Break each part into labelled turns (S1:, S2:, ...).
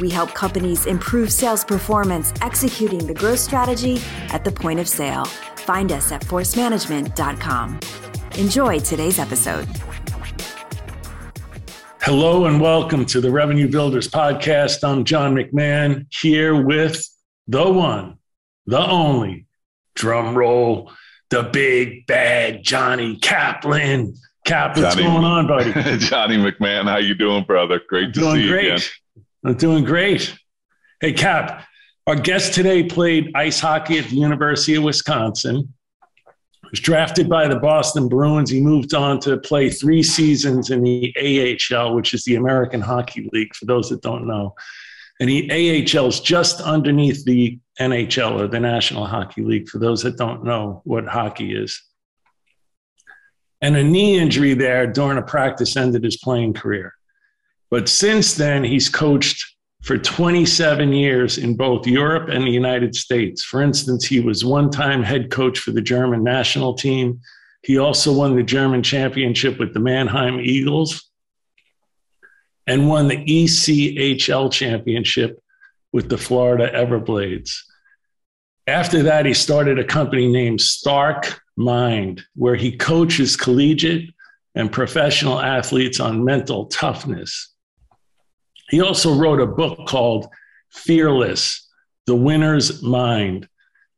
S1: we help companies improve sales performance executing the growth strategy at the point of sale. Find us at forcemanagement.com. Enjoy today's episode.
S2: Hello and welcome to the Revenue Builders Podcast. I'm John McMahon here with the one, the only, drum roll, the big bad Johnny Kaplan. Cap, what's Johnny, going on, buddy?
S3: Johnny McMahon, how you doing, brother? Great I'm to see great. you again.
S2: I'm doing great. Hey, Cap, our guest today played ice hockey at the University of Wisconsin. He was drafted by the Boston Bruins. He moved on to play three seasons in the AHL, which is the American Hockey League, for those that don't know. And the AHL is just underneath the NHL or the National Hockey League, for those that don't know what hockey is. And a knee injury there during a practice ended his playing career. But since then, he's coached for 27 years in both Europe and the United States. For instance, he was one time head coach for the German national team. He also won the German championship with the Mannheim Eagles and won the ECHL championship with the Florida Everblades. After that, he started a company named Starke Mind, where he coaches collegiate and professional athletes on mental toughness. He also wrote a book called Fearless The Winner's Mind.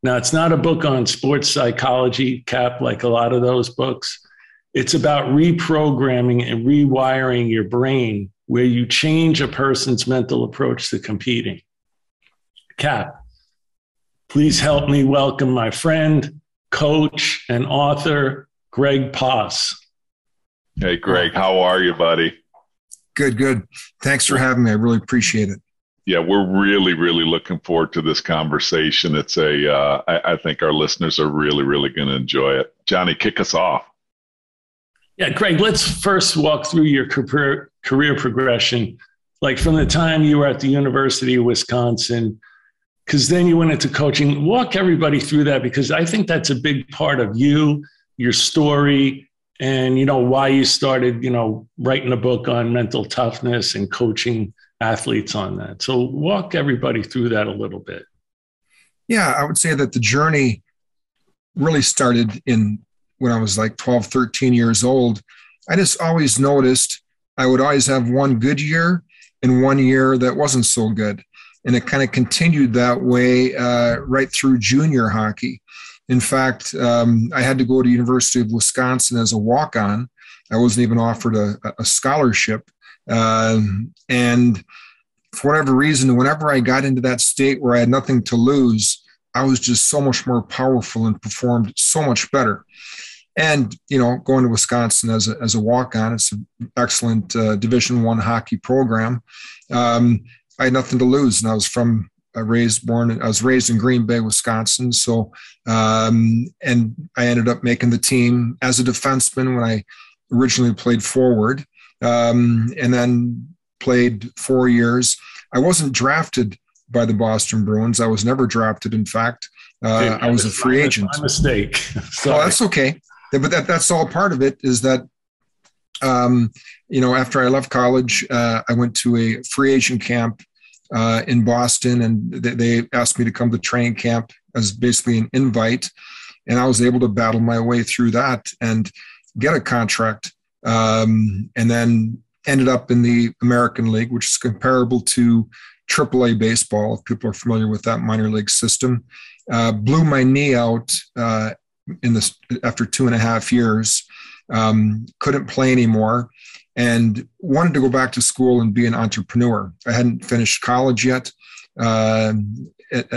S2: Now, it's not a book on sports psychology, Cap, like a lot of those books. It's about reprogramming and rewiring your brain where you change a person's mental approach to competing. Cap, please help me welcome my friend, coach, and author, Greg Poss.
S3: Hey, Greg, how are you, buddy?
S4: Good, good. Thanks for having me. I really appreciate it.
S3: Yeah, we're really, really looking forward to this conversation. It's a, uh, I, I think our listeners are really, really going to enjoy it. Johnny, kick us off.
S2: Yeah, Greg, let's first walk through your career, career progression. Like from the time you were at the University of Wisconsin, because then you went into coaching. Walk everybody through that because I think that's a big part of you, your story, and you know why you started you know writing a book on mental toughness and coaching athletes on that. So walk everybody through that a little bit.
S4: Yeah i would say that the journey really started in when i was like 12 13 years old. I just always noticed i would always have one good year and one year that wasn't so good. And it kind of continued that way uh, right through junior hockey in fact, um, I had to go to University of Wisconsin as a walk-on. I wasn't even offered a, a scholarship, um, and for whatever reason, whenever I got into that state where I had nothing to lose, I was just so much more powerful and performed so much better. And you know, going to Wisconsin as a as a walk on, it's an excellent uh, Division One hockey program. Um, I had nothing to lose, and I was from I raised born I was raised in Green Bay, Wisconsin. So um, and I ended up making the team as a defenseman when I originally played forward, um, and then played four years. I wasn't drafted by the Boston Bruins. I was never drafted. In fact, uh, I was a free
S2: my,
S4: agent.
S2: My mistake.
S4: well, that's okay. But that, that's all part of it. Is that um, you know after I left college, uh, I went to a free agent camp uh, in Boston, and they, asked me to come to training camp as basically an invite, and I was able to battle my way through that and get a contract, um, and then ended up in the American League, which is comparable to AAA baseball. If people are familiar with that minor league system, uh, blew my knee out uh, in this after two and a half years. Um, couldn't play anymore and wanted to go back to school and be an entrepreneur. I hadn't finished college yet. Uh,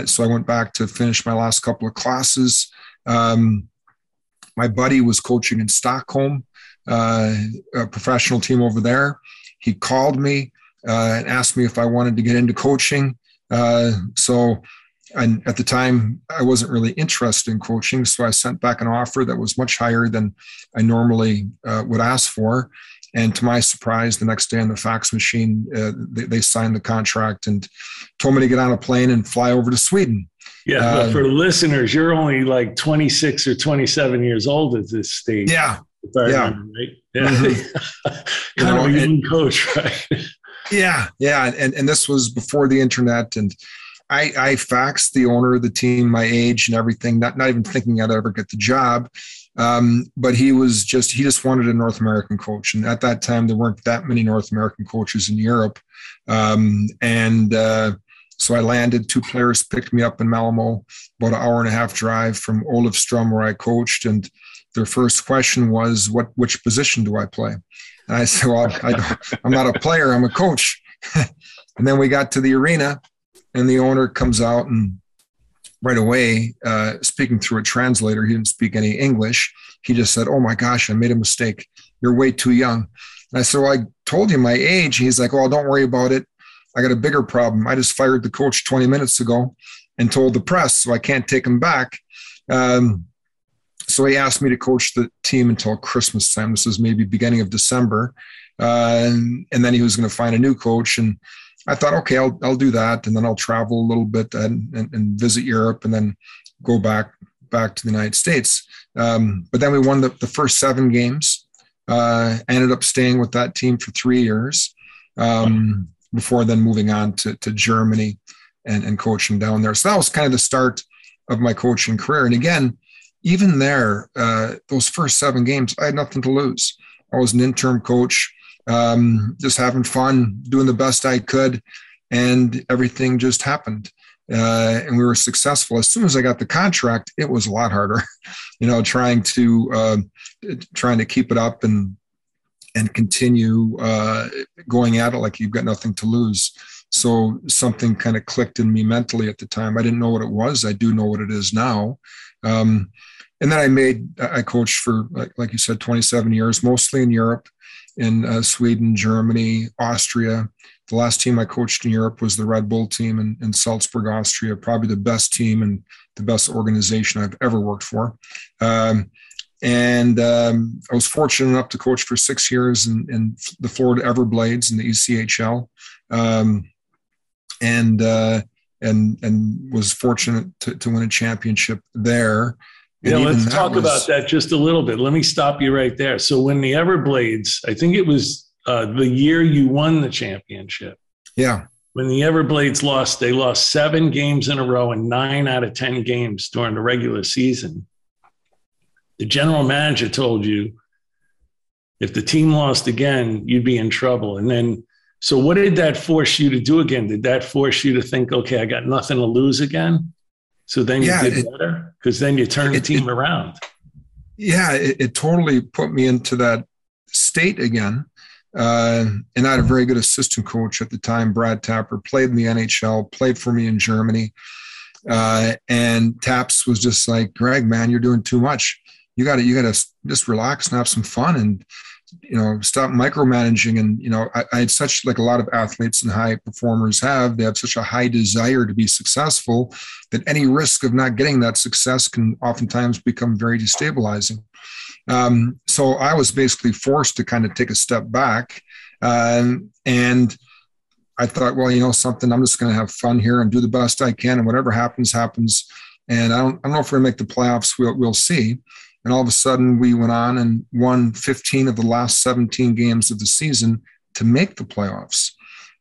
S4: so I went back to finish my last couple of classes. Um, my buddy was coaching in Stockholm, uh, a professional team over there. He called me uh, and asked me if I wanted to get into coaching. Uh, so and at the time, I wasn't really interested in coaching, so I sent back an offer that was much higher than I normally uh, would ask for. And to my surprise, the next day on the fax machine, uh, they, they, signed the contract and told me to get on a plane and fly over to Sweden.
S2: Yeah, but uh, for listeners, you're only like 26 or 27 years old at this stage.
S4: Yeah.
S2: yeah. Remember, right? Yeah. Mm-hmm. kind know, of a young coach, right?
S4: yeah. Yeah. And, and this was before the internet. And I, I faxed the owner of the team my age and everything, not, not even thinking I'd ever get the job. Um, but he was just, he just wanted a North American coach. And at that time, there weren't that many North American coaches in Europe. Um, and uh, so I landed, two players picked me up in Malmo, about an hour and a half drive from Olofström, where I coached. And their first question was, what, which position do I play? And I said, well, I, I'm not a player, I'm a coach. and then we got to the arena and the owner comes out and right away, uh, speaking through a translator, he didn't speak any English. He just said, Oh my gosh, I made a mistake. You're way too young. And I said, Well, I told you my age. He's like, Well, don't worry about it. I got a bigger problem. I just fired the coach 20 minutes ago and told the press, so I can't take him back. Um, so he asked me to coach the team until Christmas time. This is maybe beginning of December. Uh, and, and, then he was going to find a new coach. And I thought, okay, I'll, I'll do that. And then I'll travel a little bit and, and, and visit Europe and then go back back to the United States. Um, but then we won the, the first seven games. Uh, ended up staying with that team for three years um, before then moving on to, to Germany and, and coaching down there. So that was kind of the start of my coaching career. And again, even there, uh, those first seven games, I had nothing to lose. I was an interim coach um, just having fun, doing the best I could, and everything just happened. Uh, and we were successful. As soon as I got the contract, it was a lot harder, you know, trying to uh, trying to keep it up and and continue uh, going at it like you've got nothing to lose. So something kind of clicked in me mentally at the time. I didn't know what it was. I do know what it is now. Um, and then I made I coached for like, like you said, 27 years, mostly in Europe in uh, Sweden, Germany, Austria. The last team I coached in Europe was the Red Bull team in, in Salzburg, Austria, probably the best team and the best organization I've ever worked for. Um, and um, I was fortunate enough to coach for six years in, in the Florida Everblades in the ECHL. Um, and uh, and and was fortunate to, to win a championship there.
S2: Yeah, let's talk was, about that just a little bit. Let me stop you right there. So when the Everblades, I think it was uh, the year you won the championship.
S4: Yeah.
S2: When the Everblades lost, they lost seven games in a row and nine out of 10 games during the regular season. The general manager told you if the team lost again, you'd be in trouble. And then, so what did that force you to do again? Did that force you to think, okay, I got nothing to lose again? So then you yeah, did it, better because then you turn the team it, around.
S4: Yeah, it, it, totally put me into that state again. Uh, and I had a very good assistant coach at the time, Brad Tapper, played in the NHL, played for me in Germany. Uh, and Taps was just like, Greg, man, you're doing too much. You got to, you got to just relax and have some fun. And you know stop micromanaging. And you know I, I, had such like a lot of athletes and high performers have they have such a high desire to be successful that any risk of not getting that success can oftentimes become very destabilizing. Um, so i was basically forced to kind of take a step back um, and i thought well you know something i'm just going to have fun here and do the best i can and whatever happens happens. And i don't, I don't know if we're going to make the playoffs. We'll, we'll see and all of a sudden, we went on and won 15 of the last 17 games of the season to make the playoffs.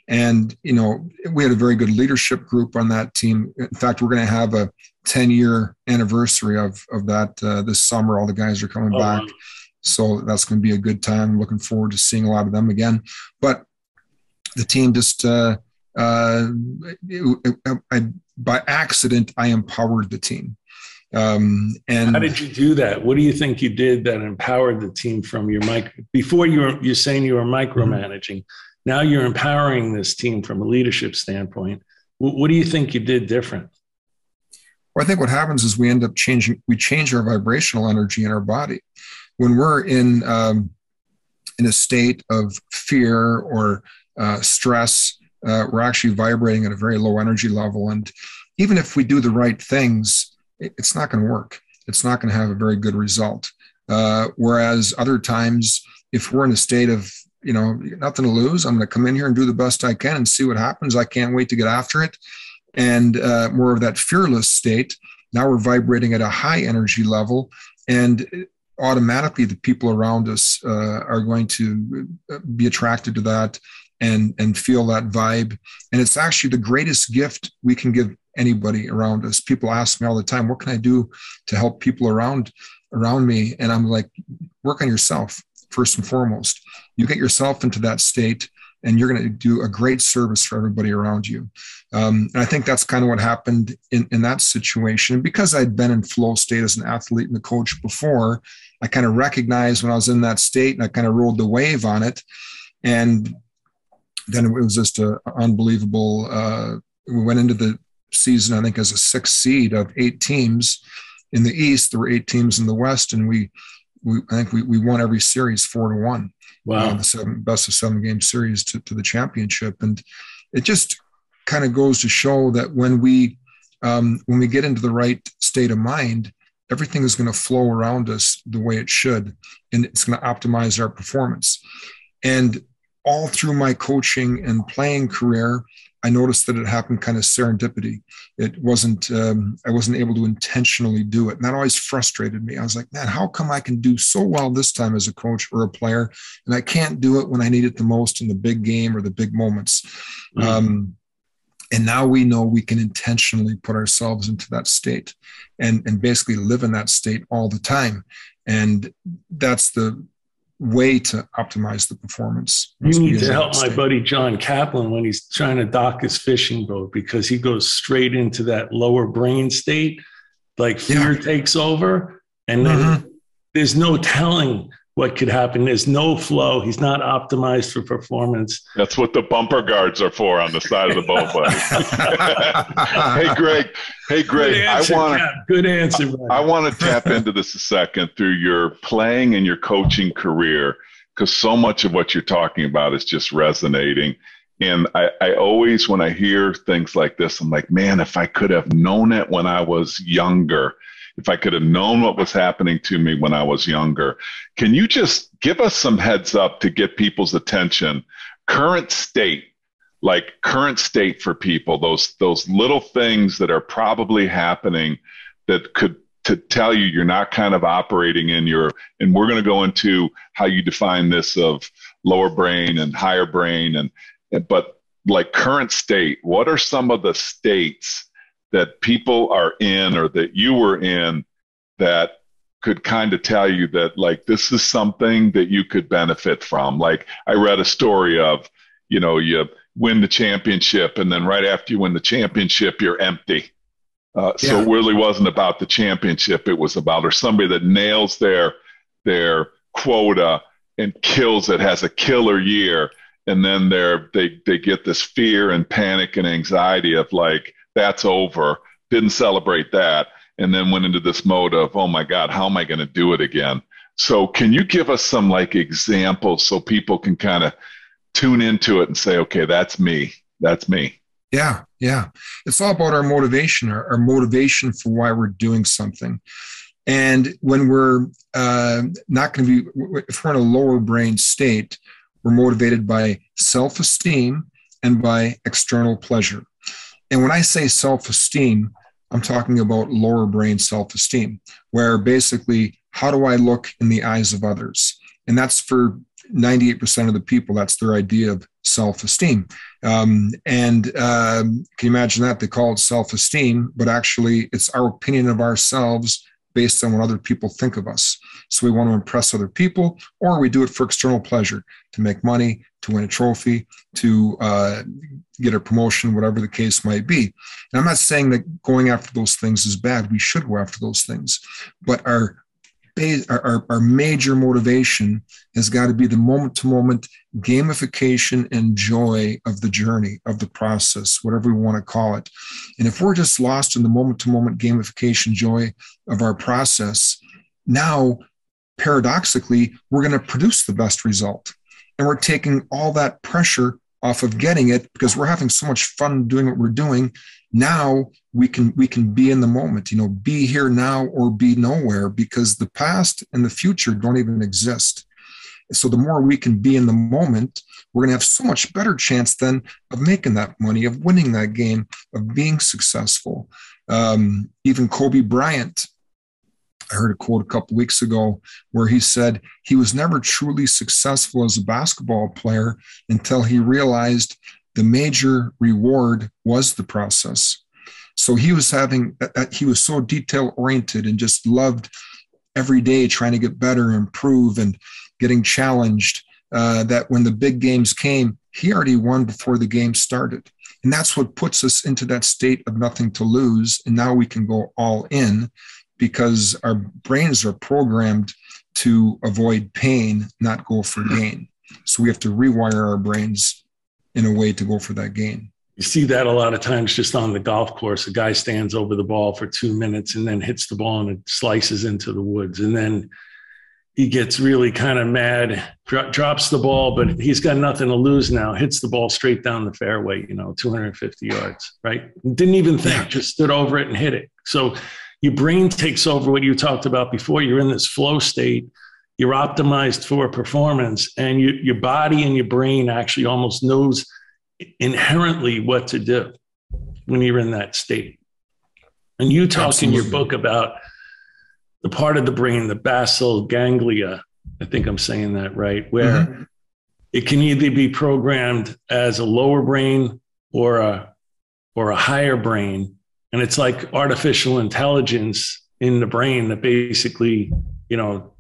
S4: And, you know, we had a very good leadership group on that team. In fact, we're going to have a 10 year anniversary of, of that uh, this summer. All the guys are coming oh, back. Wow. So that's going to be a good time. I'm looking forward to seeing a lot of them again. But the team just, uh, uh, it, it, I, by accident, I empowered the team.
S2: Um, and how did you do that? What do you think you did that empowered the team from your mic? Before you were you're saying you were micromanaging. Mm-hmm. Now you're empowering this team from a leadership standpoint. What, what do you think you did different?
S4: Well, I think what happens is we end up changing. We change our vibrational energy in our body when we're in um, in a state of fear or uh, stress. Uh, we're actually vibrating at a very low energy level, and even if we do the right things, it's not going to work. It's not going to have a very good result. Uh, whereas other times, if we're in a state of you know nothing to lose, I'm going to come in here and do the best I can and see what happens. I can't wait to get after it, and uh, more of that fearless state. Now we're vibrating at a high energy level, and automatically the people around us uh, are going to uh, be attracted to that and and feel that vibe and it's actually the greatest gift we can give anybody around us people ask me all the time what can i do to help people around around me and i'm like work on yourself first and foremost you get yourself into that state and you're going to do a great service for everybody around you. Um, and I think that's kind of what happened in, in that situation. Because I'd been in flow state as an athlete and a coach before, I kind of recognized when I was in that state and I kind of rolled the wave on it. And then it was just an unbelievable. Uh, we went into the season, I think, as a six seed of eight teams in the East. There were eight teams in the West, and we, we I think we, we won every series four to one. Wow. Uh, the seven, best of seven game series to, to the championship. And it just kind of goes to show that when we, um, when we get into the right state of mind, everything is going to flow around us the way it should, and it's going to optimize our performance. And all through my coaching and playing career, I noticed that it happened kind of serendipity. It wasn't, um, I wasn't able to intentionally do it. And that always frustrated me. I was like, man, how come I can do so well this time as a coach or a player, and I can't do it when I need it the most in the big game or the big moments? Mm-hmm. Um, and now we know we can intentionally put ourselves into that state and, and basically live in that state all the time. And that's the way to optimize the performance.
S2: You need to help my buddy John Kaplan when he's trying to dock his fishing boat because he goes straight into that lower brain state, like fear yeah. takes over, and then mm-hmm. there's no telling what could happen. There's no flow. He's not optimized for performance.
S3: That's what the bumper guards are for on the side of the boat, buddy. hey, Greg. Hey, Greg.
S2: Answer,
S3: I want
S2: to good answer.
S3: I, I want to tap into this a second through your playing and your coaching career, because so much of what you're talking about is just resonating. And I, I always, when I hear things like this, I'm like, man, if I could have known it when I was younger if I could have known what was happening to me when I was younger. Can you just give us some heads up to get people's attention? Current state, like current state for people, those those little things that are probably happening that could to tell you you're not kind of operating in your and we're going to go into how you define this of lower brain and higher brain and but like current state what are some of the states that people are in or that you were in that could kind of tell you that like this is something that you could benefit from. Like i read a story of you know you win the championship and then right after you win the championship you're empty. Uh, yeah. so it really wasn't about the championship it was about or somebody that nails their their quota and kills it has a killer year. And then they're they they get this fear and panic and anxiety of like that's over. Didn't celebrate that. And then went into this mode of, oh my God, how am I going to do it again? So can you give us some like examples so people can kind of tune into it and say, okay, that's me. That's me.
S4: Yeah, yeah. It's all about our motivation, our, our motivation for why we're doing something. And when we're uh, not going to be, if we're in a lower brain state, we're motivated by self esteem and by external pleasure. And when I say self esteem, I'm talking about lower brain self esteem, where basically, how do I look in the eyes of others? And that's for 98% of the people, that's their idea of self esteem. Um, and um, can you imagine that? They call it self esteem, but actually, it's our opinion of ourselves based on what other people think of us. So we want to impress other people, or we do it for external pleasure to make money, to win a trophy, to uh, get a promotion, whatever the case might be. And I'm not saying that going after those things is bad. We should go after those things. But our our, our major motivation has got to be the moment to moment gamification and joy of the journey, of the process, whatever we want to call it. And if we're just lost in the moment to moment gamification joy of our process, now paradoxically, we're going to produce the best result. And we're taking all that pressure off of getting it because we're having so much fun doing what we're doing. Now we can we can be in the moment you know be here now or be nowhere because the past and the future don't even exist. So the more we can be in the moment we're going to have so much better chance then of making that money of winning that game of being successful. Um, even kobe bryant I heard a quote a couple weeks ago where he said he was never truly successful as a basketball player until he realized the major reward was the process. So he was having, he was so detail oriented and just loved every day trying to get better, improve, and getting challenged. Uh, that when the big games came, he already won before the game started. And that's what puts us into that state of nothing to lose. And now we can go all in because our brains are programmed to avoid pain, not go for hmm. gain. So we have to rewire our brains in a way to go for that gain.
S2: You see that a lot of times just on the golf course. A guy stands over the ball for two minutes and then hits the ball and it slices into the woods. And then he gets really kind of mad, dro- drops the ball, but he's got nothing to lose now. Hits the ball straight down the fairway, you know, 250 yards, right? Didn't even think, just stood over it and hit it. So your brain takes over what you talked about before. You're in this flow state. You're optimized for performance, and you, your body and your brain actually almost knows inherently what to do when you're in that state. And you talk Absolutely. in your book about the part of the brain, the basal ganglia. I think I'm saying that right, where mm-hmm. it can either be programmed as a lower brain or a or a higher brain and it's like artificial intelligence in the brain that basically you know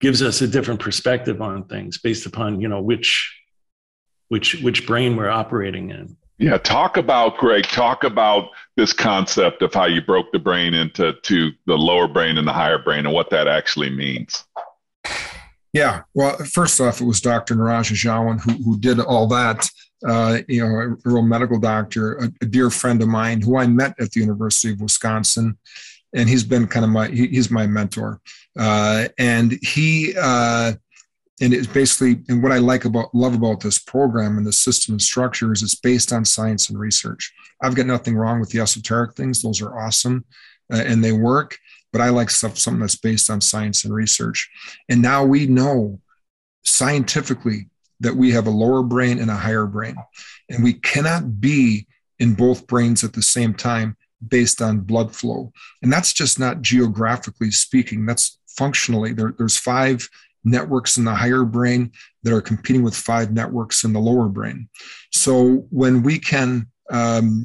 S2: gives us a different perspective on things based upon you know which which which brain we're operating in.
S3: Yeah talk about greg talk about this concept of how you broke the brain into to the lower brain and the higher brain and what that actually means.
S4: Yeah well first off it was dr Niraj Jawan who, who did all that uh, you know, a, real medical doctor, a, a, dear friend of mine who I met at the University of Wisconsin, and he's been kind of my he, he's my mentor, uh, and he uh, and it's basically and what I like about love about this program and the system and structure is it's based on science and research. I've got nothing wrong with the esoteric things; those are awesome, uh, and they work. But I like stuff something that's based on science and research, and now we know scientifically that we have a lower brain and a higher brain. And we cannot be in both brains at the same time based on blood flow. And that's just not geographically speaking, that's functionally. There, there's five networks in the higher brain that are competing with five networks in the lower brain. So when we can um,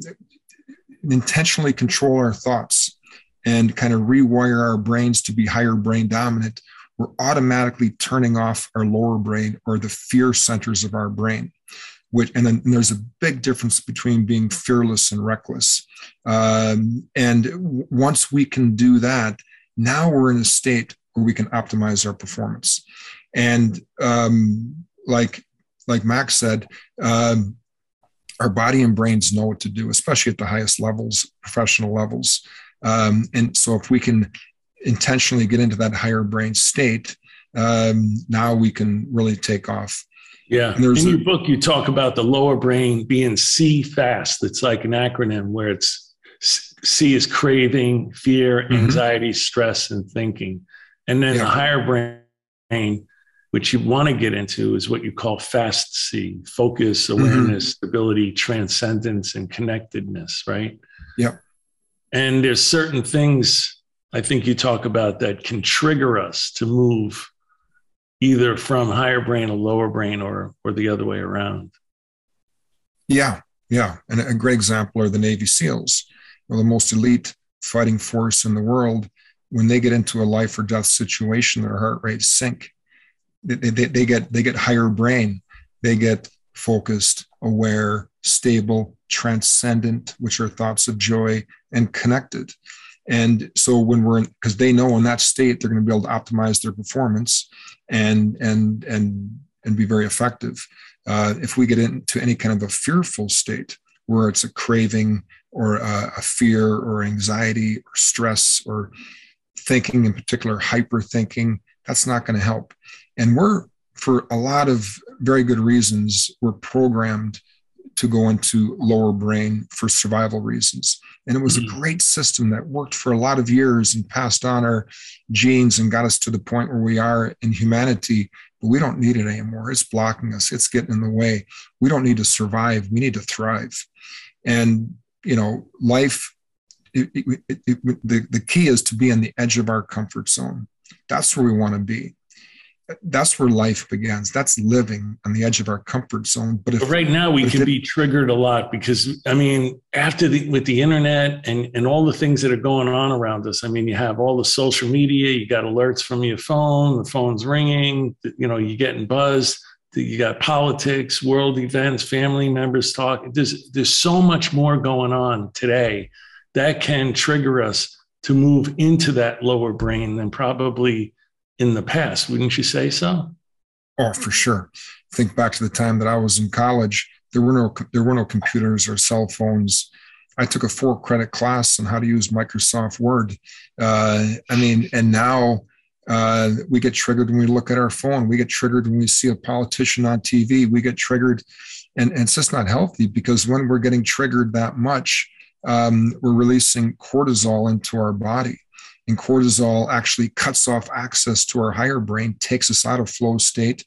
S4: intentionally control our thoughts and kind of rewire our brains to be higher brain dominant, we're automatically turning off our lower brain or the fear centers of our brain. Which, and then and there's a big difference between being fearless and reckless. Um, and w- once we can do that, now we're in a state where we can optimize our performance. And um, like like Max said, um, our body and brains know what to do, especially at the highest levels, professional levels. Um, and so if we can intentionally get into that higher brain state, um, now we can really take off.
S2: Yeah. In your a, book, you talk about the lower brain being C fast. It's like an acronym where it's C is craving, fear, mm-hmm. anxiety, mm-hmm. stress, and thinking. And then yeah. the higher brain, which you want to get into, is what you call fast C focus, mm-hmm. awareness, mm-hmm. stability, transcendence, and connectedness, right?
S4: Yep.
S2: And there's certain things I think you talk about that can trigger us to move either from higher brain to lower brain or or the other way around.
S4: Yeah, yeah. And a great example are the Navy SEALs, or the most elite fighting force in the world. When they get into a life or death situation, their heart rates sink. They, they, they get they get higher brain. They get focused, aware, stable, transcendent, which are thoughts of joy, and connected. And so when we're in, because they know in that state they're going to be able to optimize their performance and and and and be very effective. Uh, if we get into any kind of a fearful state where it's a craving or a, a fear or anxiety or stress or thinking in particular hyper thinking, that's not going to help. And we're for a lot of very good reasons, we're programmed to go into lower brain for survival reasons. And it was a mm-hmm. great system that worked for a lot of years and passed on our genes and got us to the point where we are in humanity. But we don't need it anymore. It's blocking us, it's getting in the way. We don't need to survive, we need to thrive. And, you know, life, it, it, it, the, the key is to be on the edge of our comfort zone. That's where we want to be that's where life begins. That's living on the edge of our comfort zone. But, if,
S2: but right now we can it, be triggered a lot because I mean, after the with the internet and and all the things that are going on around us. I mean, you have all the social media. You got alerts from your phone. The phone's ringing. You know, you're getting buzzed. You got politics, world events, family members talking. There's there's so much more going on today that can trigger us to move into that lower brain than probably in the past. Wouldn't you say so?
S4: Oh, for sure. Think back to the time that I was in college. There were no there were no computers or cell phones. I took a four credit class on how to use Microsoft Word. Uh, I mean, and now uh, we get triggered when we look at our phone. We get triggered when we see a politician on TV. We get triggered, and, and it's just not healthy because when we're getting triggered that much, um, we're releasing cortisol into our body and cortisol actually cuts off access to our higher brain, takes us out of flow state.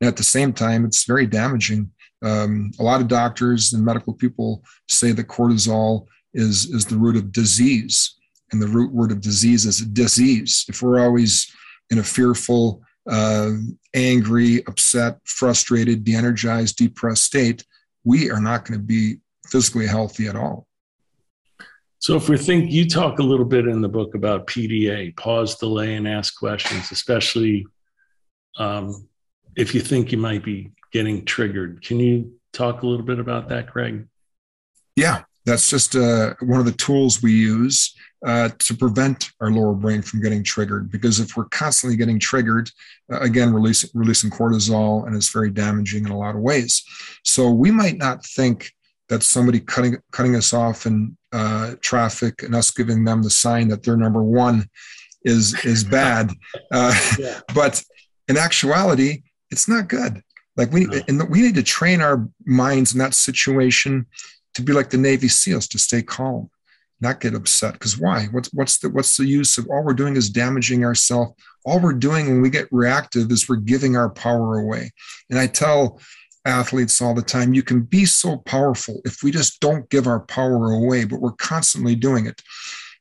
S4: And at the same time, it's very damaging. Um, a lot of doctors and medical people say that cortisol is, is the root of disease. And the root word of disease is disease. If we're always in a fearful, uh, angry, upset, frustrated, de energized, depressed state, we are not going to be physically healthy at all.
S2: So, if we think you talk a little bit in the book about PDA, pause, delay, and ask questions, especially um, if you think you might be getting triggered. Can you talk a little bit about that, Greg?
S4: Yeah, that's just uh, one of the tools we use uh, to prevent our lower brain from getting triggered. Because if we're constantly getting triggered, uh, again, releasing, releasing cortisol, and it's very damaging in a lot of ways. So we might not think that somebody cutting cutting us off in uh, traffic and us giving them the sign that they're number one is is bad. Uh, yeah. But in actuality, it's not good. Like we no. and we need to train our minds in that situation to be like the Navy SEALs to stay calm, not get upset. Because why? What's what's the what's the use of all we're doing is damaging ourselves. All we're doing when we get reactive is we're giving our power away. And I tell athletes all the time. You can be so powerful if we just don't give our power away, but we're constantly doing it.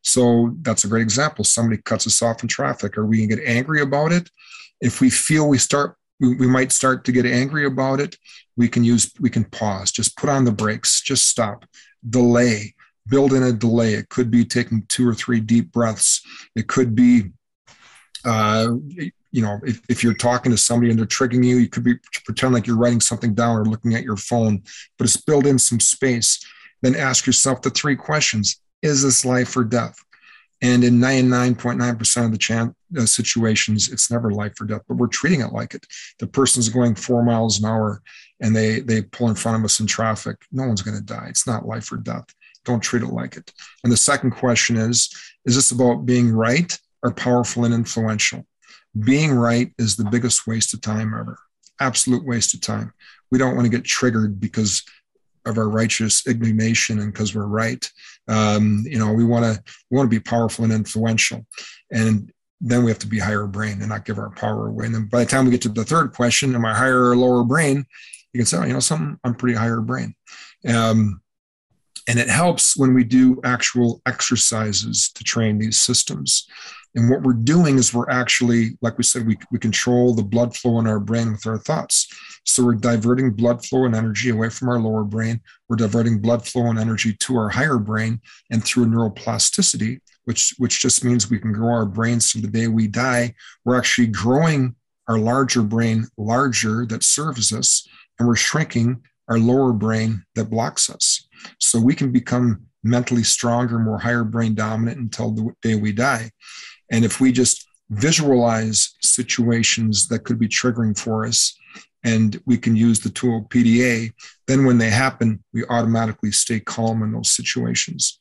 S4: So that's a great example. Somebody cuts us off in traffic. Are we going to get angry about it? If we feel we start, we, might start to get angry about it. We can use, we can pause, just put on the brakes, just stop, delay, build in a delay. It could be taking two or three deep breaths. It could be uh, you know, if, if you're talking to somebody and they're tricking you, you could be pretend like you're writing something down or looking at your phone, but it's build in some space. Then ask yourself the three questions: Is this life or death? And in 99.9% of the uh, situations, it's never life or death, but we're treating it like it. The person's going four miles an hour and they, they pull in front of us in traffic. No one's going to die. It's not life or death. Don't treat it like it. And the second question is Is this about being right or powerful and influential? Being right is the biggest waste of time ever. Absolute waste of time. We don't want to get triggered because of our righteous indignation and because we're right. Um, you know, we want to we want to be powerful and influential, and then we have to be higher brain and not give our power away. And then by the time we get to the third question, am I higher or lower brain? You can say, oh, you know, something I'm pretty higher brain. Um, and it helps when we do actual exercises to train these systems. And what we're doing is we're actually, like we said, we, we control the blood flow in our brain with our thoughts. So we're diverting blood flow and energy away from our lower brain. We're diverting blood flow and energy to our higher brain and through neuroplasticity, which, which just means we can grow our brains to the day we die. We're actually growing our larger brain larger that serves us, and we're shrinking our lower brain that blocks us. So we can become mentally stronger, more higher brain dominant until the day we die. And if we just visualize situations that could be triggering for us, and we can use the tool PDA, then when they happen, we automatically stay calm in those situations.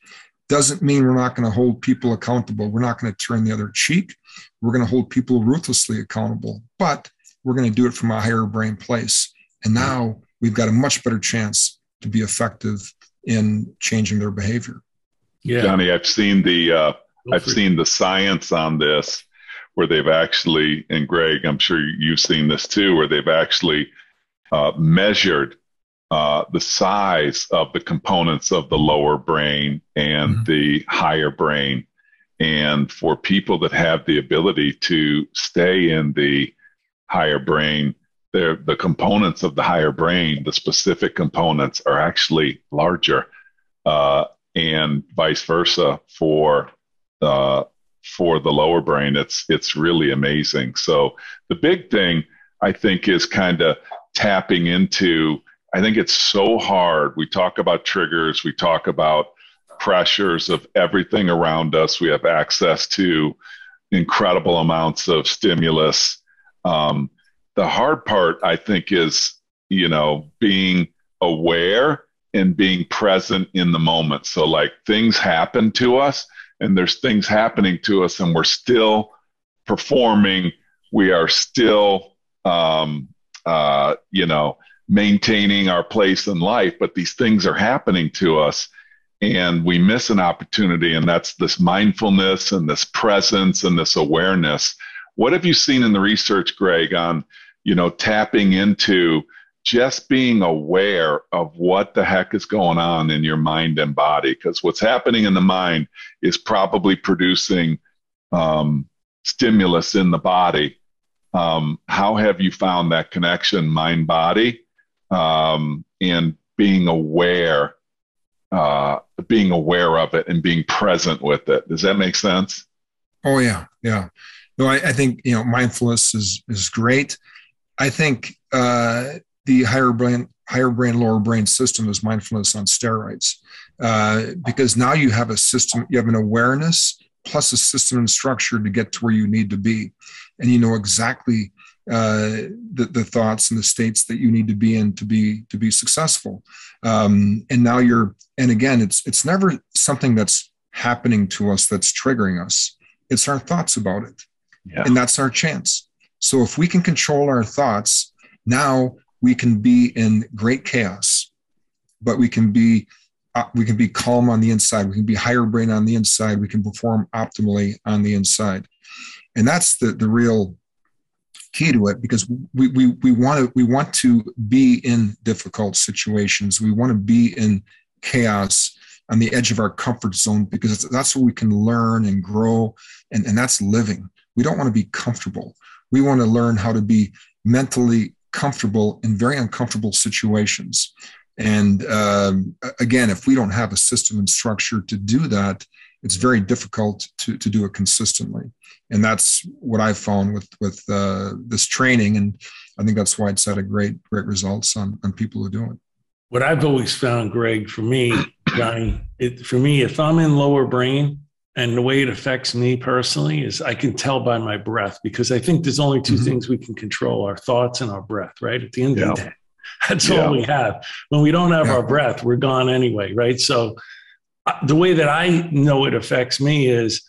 S4: Doesn't mean we're not going to hold people accountable. We're not going to turn the other cheek. We're going to hold people ruthlessly accountable. But we're going to do it from a higher brain place. And now we've got a much better chance to be effective in changing their behavior.
S3: Yeah. Johnny, I've seen the uh, I've seen the science on this where they've actually, and Greg, I'm sure you've seen this too, where they've actually uh, measured uh, the size of the components of the lower brain and mm-hmm. the higher brain. And for people that have the ability to stay in the higher brain, the components of the higher brain, the specific components, are actually larger, uh, and vice versa for uh, for the lower brain. It's it's really amazing. So the big thing I think is kind of tapping into. I think it's so hard. We talk about triggers. We talk about pressures of everything around us. We have access to incredible amounts of stimulus. Um, the hard part, I think, is you know being aware and being present in the moment. So like things happen to us and there's things happening to us and we're still performing. We are still um, uh, you know maintaining our place in life but these things are happening to us and we miss an opportunity and that's this mindfulness and this presence and this awareness. What have you seen in the research greg on you know tapping into just being aware of what the heck is going on in your mind and body. Because what's happening in the mind is probably producing um, stimulus in the body. Um, how have you found that connection, mind body, um, and being aware, uh, being aware of it and being present with it? Does that make sense?
S4: Oh yeah, yeah. No, I, I think you know mindfulness is is great. I think uh, the higher brain higher brain lower brain system is mindfulness on steroids. Uh, because now you have a system you have an awareness plus a system and structure to get to where you need to be. And you know exactly uh, the, the thoughts and the states that you need to be in to be to be successful. Um, and now you're and again it's it's never something that's happening to us that's triggering us. It's our thoughts about it. Yeah. and that's our chance. So if we can control our thoughts now we can be in great chaos, but we can be uh, we can be calm on the inside. We can be higher brain on the inside. We can perform optimally on the inside, and that's the the real key to it because we we we want to we want to be in difficult situations. We want to be in chaos on the edge of our comfort zone because that's where we can learn and grow, and, and that's living. We don't want to be comfortable. We want to learn how to be mentally comfortable in very uncomfortable situations. And um, again, if we don't have a system and structure to do that, it's very difficult to, to do it consistently. And that's what I've found with, with uh, this training. And I think that's why it's had a great, great results on, on people who do it.
S2: What I've always found, Greg, for me, Johnny, it, for me, if I'm in lower brain, and the way it affects me personally is I can tell by my breath because I think there's only 2 mm-hmm. things we can control our thoughts and our breath, right? At the end yeah. of the day, that's yeah. all we have. When we don't have yeah. our breath, we're gone anyway, right? So uh, the way that I know it affects me is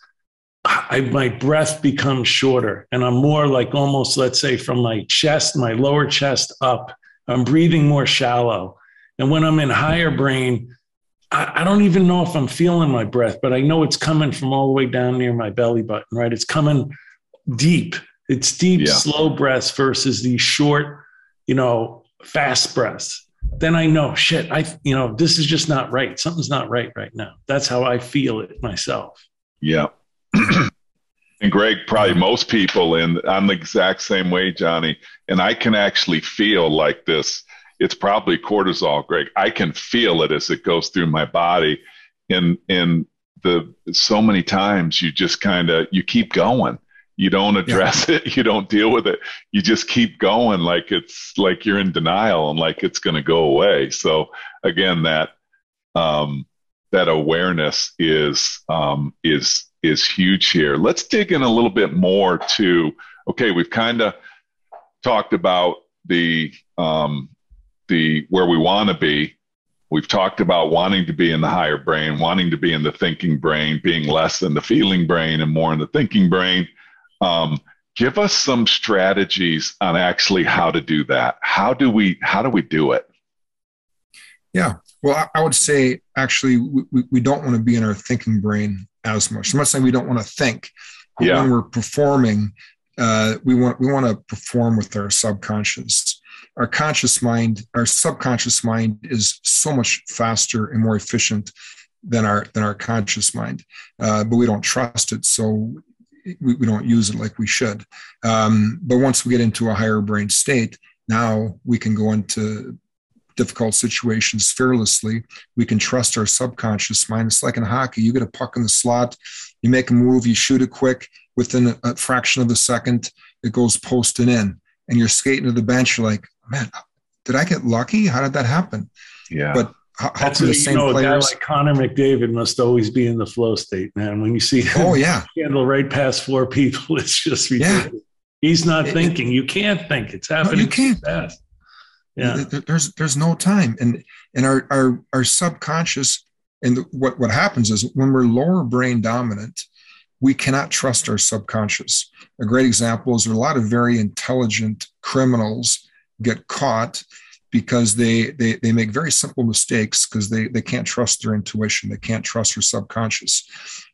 S2: I, my breath becomes shorter and I'm more like almost, let's say, from my chest, my lower chest up. I'm breathing more shallow. And when I'm in higher brain, I, I, don't even know if I'm feeling my breath, but I know it's coming from all the way down near my belly button, right? It's coming deep. It's deep, yeah. slow breaths versus these short, you know, fast breaths. Then I know, shit, I, you know, this is just not right. Something's not right right now. That's how I feel it myself.
S3: Yeah. and Greg, probably most people, and I'm the exact same way, Johnny. And I can actually feel like this it's probably cortisol, Greg. I can feel it as it goes through my body. And and the so many times you just kind of you keep going. You don't address yeah. it, you don't deal with it. You just keep going like it's like you're in denial and like it's going to go away. So again, that um, that awareness is um, is is huge here. Let's dig in a little bit more to okay, we've kind of talked about the um, the where we want to be. We've talked about wanting to be in the higher brain, wanting to be in the thinking brain, being less in the feeling brain and more in the thinking brain. Um, Give us some strategies on actually how to do that. How do we how do we do it?
S4: Yeah. Well, I, would say actually we, we don't want to be in our thinking brain as much. I'm not saying we don't want to think, but yeah. when we're performing, uh, we want we want to perform with our subconscious. Our conscious mind, our subconscious mind, is so much faster and more efficient than our than our conscious mind, uh, but we don't trust it, so we, we don't use it like we should. Um, but once we get into a higher brain state, now we can go into difficult situations fearlessly. We can trust our subconscious mind. It's like in hockey, you get a puck in the slot, you make a move, you shoot it quick, within a, fraction of a second, it goes post and in. And you're skating to the bench, you're like, man, did I get lucky? How did that happen?
S3: Yeah.
S4: But how, how
S2: That's the same you know, players? A guy like Connor McDavid must always be in the flow state, man. When you see him
S4: oh, yeah.
S2: handle right past four people, it's just ridiculous. Yeah. He's not it, thinking. It, you can't think. It's happening. No, you can't. Fast.
S4: Yeah. There's there's no time. And and our our our subconscious and what what happens is when we're lower brain dominant, we cannot trust our subconscious. A great example is there are a lot of very intelligent criminals get caught because they they, they make very simple mistakes because they, they can't trust their intuition they can't trust their subconscious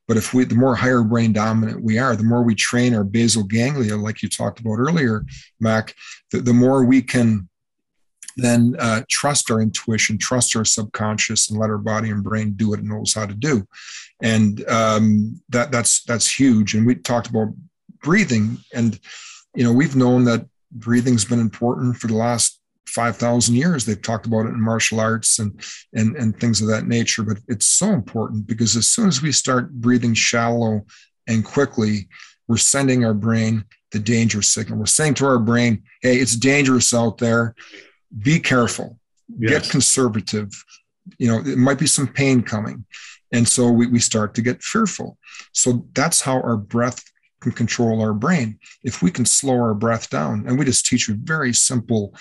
S4: but if we the more higher brain dominant we are the more we train our basal ganglia like you talked about earlier mac the, the more we can then uh, trust our intuition, trust our subconscious, and let our body and brain do what it knows how to do. And um, that that's that's huge. And we talked about breathing, and you know we've known that breathing's been important for the last 5,000 years. They've talked about it in martial arts and, and, and things of that nature. But it's so important because as soon as we start breathing shallow and quickly, we're sending our brain the danger signal. We're saying to our brain, hey, it's dangerous out there be careful, yes. get conservative. You know, it might be some pain coming. And so we, we start to get fearful. So that's how our breath can control our brain. If we can slow our breath down, and we just teach a very simple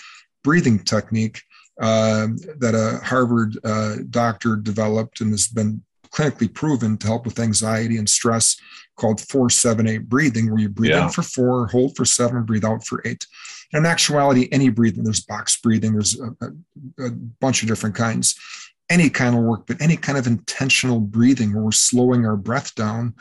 S4: breathing technique uh, that a Harvard uh, doctor developed and has been clinically proven to help with anxiety and stress called 478 breathing, where you breathe yeah. in for four, hold for seven, breathe out for eight. And in actuality, any breathing, there's box breathing, there's a, a, a bunch of different kinds, any kind of work, but any kind of intentional breathing where we're slowing our breath down,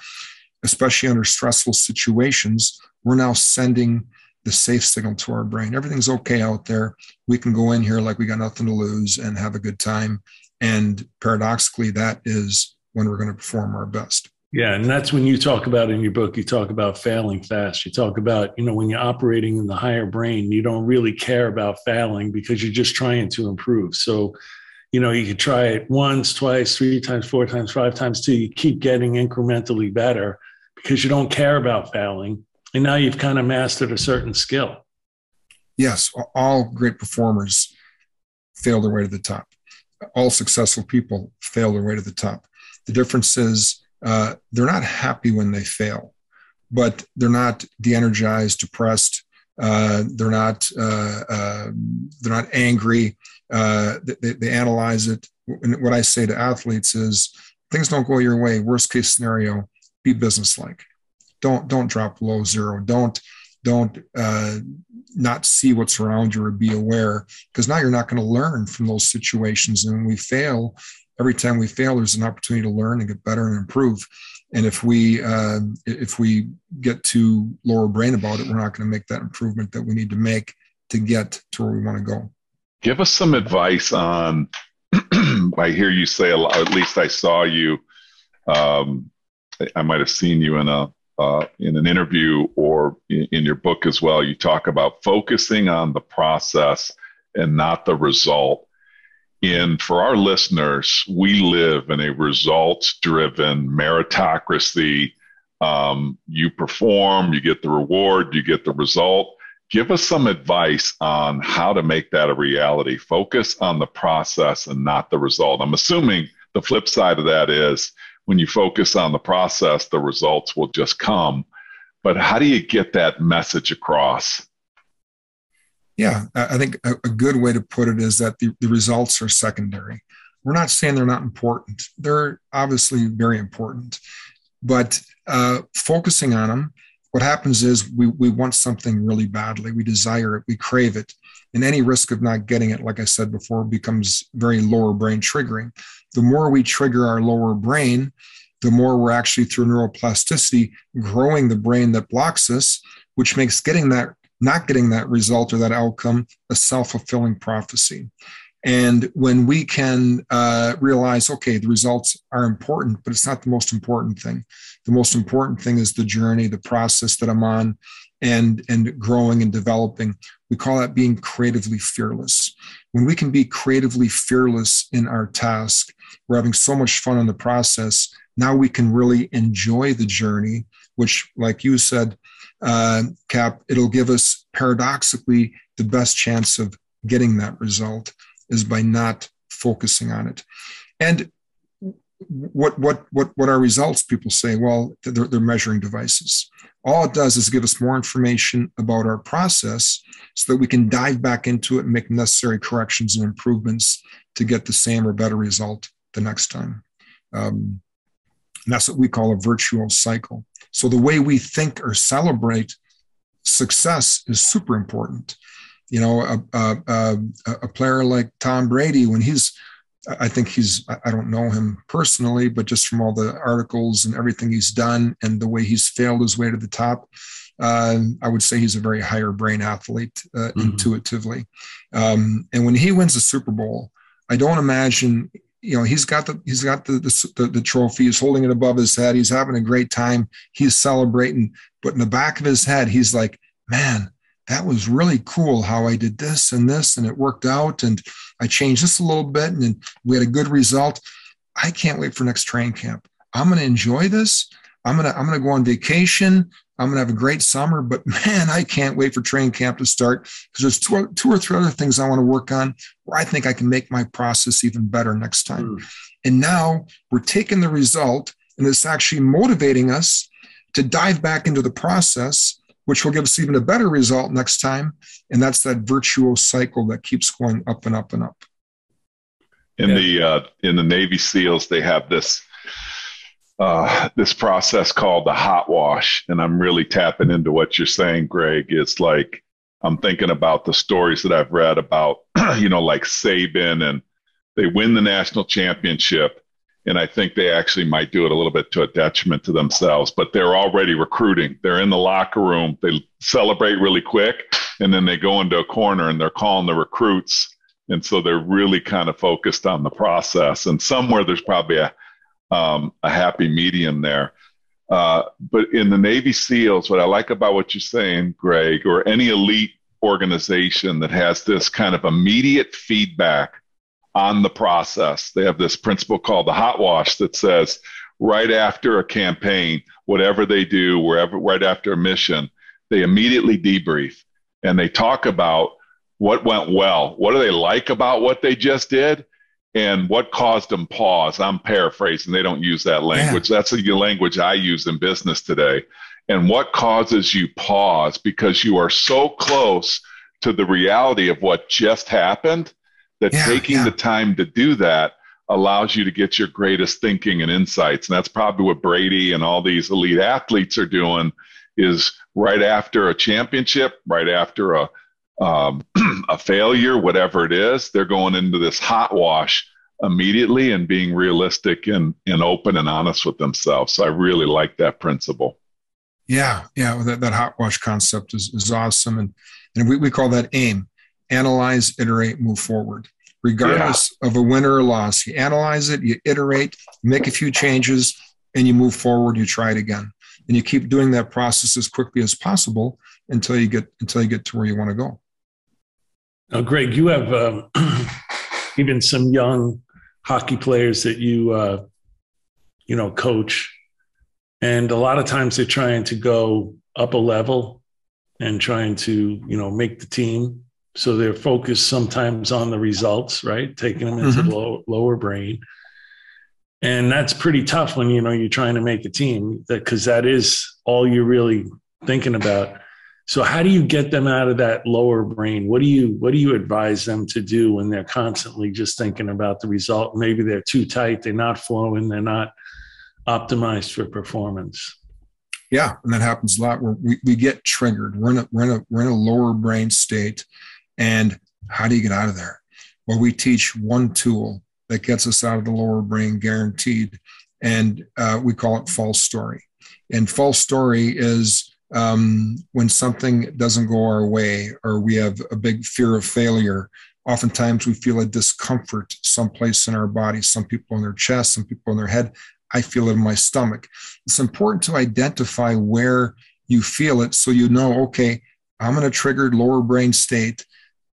S4: especially under stressful situations, we're now sending the safe signal to our brain. Everything's okay out there. We can go in here like we got nothing to lose and have a good time. And paradoxically, that is when we're going to perform our best.
S2: Yeah, and that's when you talk about in your book, you talk about failing fast. You talk about, you know, when you're operating in the higher brain, you don't really care about failing because you're just trying to improve. So, you know, you could try it once, twice, three times, four times, five times till you keep getting incrementally better because you don't care about failing. And now you've kind of mastered a certain skill.
S4: Yes, all great performers fail their way to the top. All successful people fail their way to the top. The difference is uh, they're not happy when they fail, but they're not de-energized, depressed. Uh, they're not uh, uh they're not angry. Uh, they, they, analyze it. And what I say to athletes is, things don't go your way. Worst case scenario, be businesslike. Don't don't drop below zero. Don't don't uh, not see what's around you or be aware because now you're not going to learn from those situations and when we fail every time we fail, there's an opportunity to learn and get better and improve. And if we uh, if we get too lower brain about it, we're not going to make that improvement that we need to make to get to where we want to go.
S3: Give us some advice on. I hear you say a lot. At least I saw you. Um, I might have seen you in a uh, in an interview or in, in your book as well. You talk about focusing on the process and not the result. And for our listeners, we live in a results driven meritocracy. Um, you perform, you get the reward, you get the result. Give us some advice on how to make that a reality. Focus on the process and not the result. I'm assuming the flip side of that is when you focus on the process, the results will just come. But how do you get that message across?
S4: Yeah, I think a, a, good way to put it is that the, the results are secondary. We're not saying they're not important. They're obviously very important, but uh, focusing on them what happens is we, we want something really badly. We desire it, we crave it. And any risk of not getting it, like I said before, becomes very lower brain triggering. The more we trigger our lower brain, the more we're actually through neuroplasticity growing the brain that blocks us, which makes getting that, not getting that result or that outcome a self fulfilling prophecy. And when we can uh, realize, okay, the results are important, but it's not the most important thing. The most important thing is the journey, the process that I'm on, and and growing and developing. We call that being creatively fearless. When we can be creatively fearless in our task, we're having so much fun in the process. Now we can really enjoy the journey, which, like you said, uh, Cap, it'll give us paradoxically the best chance of getting that result is by not focusing on it. And what what what what are results? People say, well, they're, they're measuring devices. All it does is give us more information about our process so that we can dive back into it and make necessary corrections and improvements to get the same or better result the next time. Um, and that's what we call a virtuous cycle. So the way we think or celebrate success is super important you know, a, a, a, player like Tom Brady, when he's, I think he's, I don't know him personally, but just from all the articles and everything he's done and the way he's failed his way to the top, uh, I would say he's a very higher brain athlete uh, mm-hmm. intuitively. Um, and when he wins the Super Bowl, I don't imagine, you know, he's got the he's got the, the the trophy. He's holding it above his head. He's having a great time. He's celebrating, but in the back of his head, he's like, man that was really cool how I did this and this and it worked out and I changed this a little bit and we had a good result. I can't wait for next training camp. I'm going to enjoy this. I'm going to I'm going to go on vacation. I'm going to have a great summer, but man, I can't wait for training camp to start because there's two, two or three other things I want to work on where I think I can make my process even better next time. Mm. And now we're taking the result and it's actually motivating us to dive back into the process which will give us even a better result next time. And that's that virtuous cycle that keeps going up and up and up.
S3: In yeah. the uh, in the Navy SEALs, they have this uh, this process called the hot wash, and I'm really tapping into what you're saying, Greg. It's like I'm thinking about the stories that I've read about, you know, like Saban, and they win the national championship, and I think they actually might do it a little bit to a detriment to themselves, but they're already recruiting. They're in the locker room. They celebrate really quick and then they go into a corner and they're calling the recruits. And so they're really kind of focused on the process. And somewhere there's probably a, um, a happy medium there. Uh, but in the Navy SEALs, what I like about what you're saying, Greg, or any elite organization that has this kind of immediate feedback on the process. They have this principle called the hot wash that says right after a campaign, whatever they do, wherever right after a mission, they immediately debrief and they talk about what went well. What do they like about what they just did? And what caused them pause? I'm paraphrasing. They don't use that language. Yeah. That's the language I use in business today. And what causes you pause because you are so close to the reality of what just happened that yeah, taking yeah. the time to do that allows you to get your greatest thinking and insights. And that's probably what Brady and all these elite athletes are doing is right after a championship, right after a um, a failure, whatever it is, they're going into this hot wash immediately and being realistic and, and open and honest with themselves. So I really like that principle.
S4: Yeah, yeah, that, that hot wash concept is, is awesome. And, and we, we call that AIM, analyze, iterate, move forward, regardless yeah. of a win or a loss. You analyze it, you iterate, make a few changes, and you move forward. You try it again, and you keep doing that process as quickly as possible until you get until you get to where you want to go.
S2: Now, Greg, you have um, even some young hockey players that you uh, you know coach, and a lot of times they're trying to go up a level and trying to you know make the team so they're focused sometimes on the results, right? Taking them into mm-hmm. low, lower brain. And that's pretty tough when you know you're trying to make a team that because that is all you're really thinking about. So how do you get them out of that lower brain? What do you what do you advise them to do when they're constantly just thinking about the result? Maybe they're too tight, they're not flowing, they're not optimized for performance.
S4: Yeah, and that happens a lot we, we get triggered. We're in, a, we're, in a, we're in a lower brain state. And how do you get out of there? Well, we teach one tool that gets us out of the lower brain guaranteed. And uh, we call it false story. And false story is um, when something doesn't go our way or we have a big fear of failure. Oftentimes we feel a discomfort someplace in our body, some people in their chest, some people in their head. I feel it in my stomach. It's important to identify where you feel it so you know, okay, I'm in a triggered lower brain state.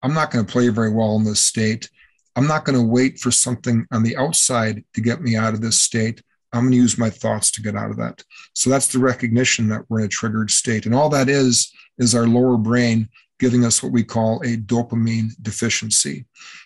S4: I'm not going to play very well in this state. I'm not going to wait for something on the outside to get me out of this state. I'm going to use my thoughts to get out of that. So that's the recognition that we're in a triggered state. And all that is, is our lower brain giving us what we call a dopamine deficiency.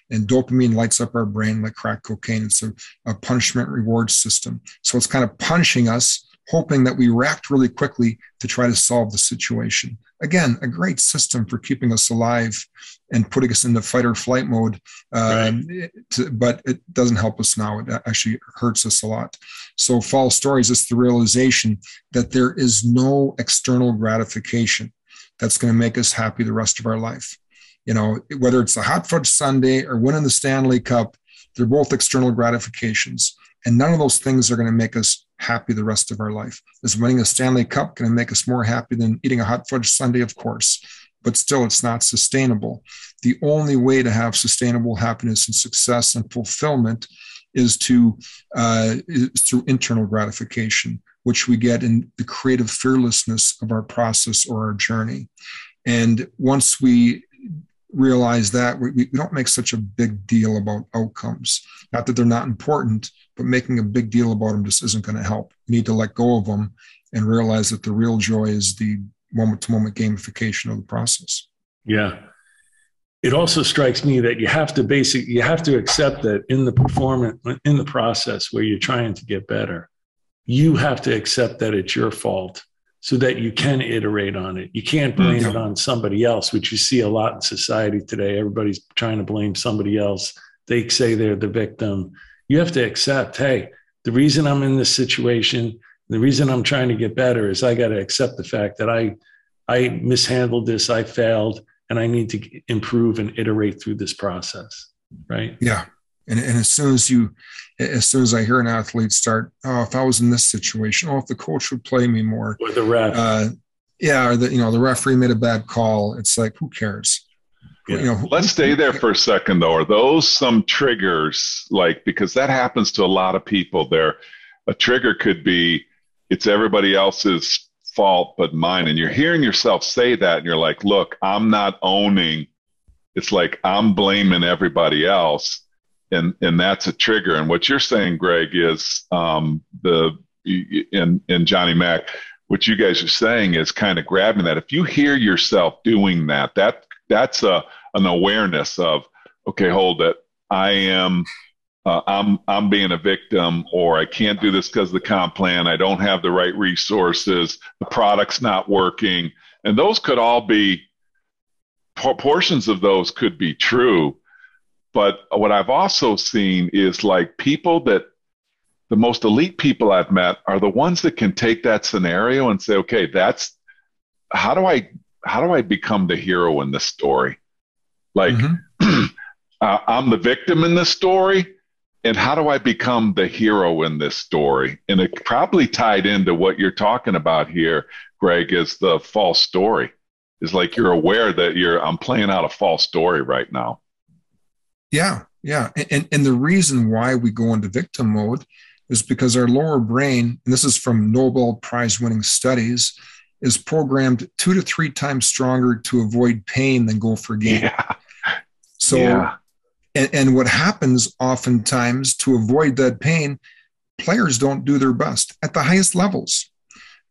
S4: And dopamine lights up our brain like crack cocaine. It's a, a punishment reward system. So it's kind of punishing us, hoping that we react really quickly to try to solve the situation. Again, a great system for keeping us alive and putting us in the fight or flight mode. Um, right. to, but it doesn't help us now. It actually hurts us a lot. So, false stories is the realization that there is no external gratification that's going to make us happy the rest of our life. You know, whether it's the hot fudge sundae or winning the Stanley Cup, they're both external gratifications. And none of those things are going to make us happy the rest of our life. Is winning a Stanley Cup going to make us more happy than eating a hot fudge sundae? Of course. But still, it's not sustainable. The only way to have sustainable happiness and success and fulfillment is to uh, is through internal gratification which we get in the creative fearlessness of our process or our journey. And once we realize that, we, we don't make such a big deal about outcomes. Not that they're not important, but making a big deal about them just isn't going to help. We need to let go of them and realize that the real joy is the moment to moment gamification of the process.
S2: Yeah. It also strikes me that you have to basically you have to accept that in the performance in the process where you're trying to get better, you have to accept that it's your fault so that you can iterate on it. You can't blame mm-hmm. it on somebody else, which you see a lot in society today. Everybody's trying to blame somebody else. They say they're the victim. You have to accept, hey, the reason I'm in this situation, the reason I'm trying to get better is I got to accept the fact that I I mishandled this, I failed, and I need to improve and iterate through this process. Right?
S4: Yeah. And, and as soon as you, as soon as I hear an athlete start, oh, if I was in this situation, oh, if the coach would play me more,
S2: or the ref, uh,
S4: yeah, or the you know the referee made a bad call. It's like who cares?
S3: Yeah. You know, Let's stay there for a second though. Are those some triggers? Like because that happens to a lot of people. There, a trigger could be it's everybody else's fault but mine, and you're hearing yourself say that, and you're like, look, I'm not owning. It's like I'm blaming everybody else and and that's a trigger. And what you're saying, Greg, is um, the in in Johnny Mack. What you guys are saying is kind of grabbing that. If you hear yourself doing that, that that's a an awareness of okay, hold it. I am uh, I'm I'm being a victim, or I can't do this because the comp plan. I don't have the right resources. The product's not working, and those could all be portions of those could be true. But what I've also seen is like people that the most elite people I've met are the ones that can take that scenario and say, okay, that's how do I how do I become the hero in this story? Like mm-hmm. uh, I'm the victim in this story, and how do I become the hero in this story? And it probably tied into what you're talking about here, Greg, is the false story. Is like you're aware that you're I'm playing out a false story right now.
S4: Yeah, yeah. And, and the reason why we go into victim mode is because our lower brain, and this is from Nobel Prize winning studies, is programmed two to three times stronger to avoid pain than go for gain. Yeah. So, yeah. And, and what happens oftentimes to avoid that pain, players don't do their best at the highest levels.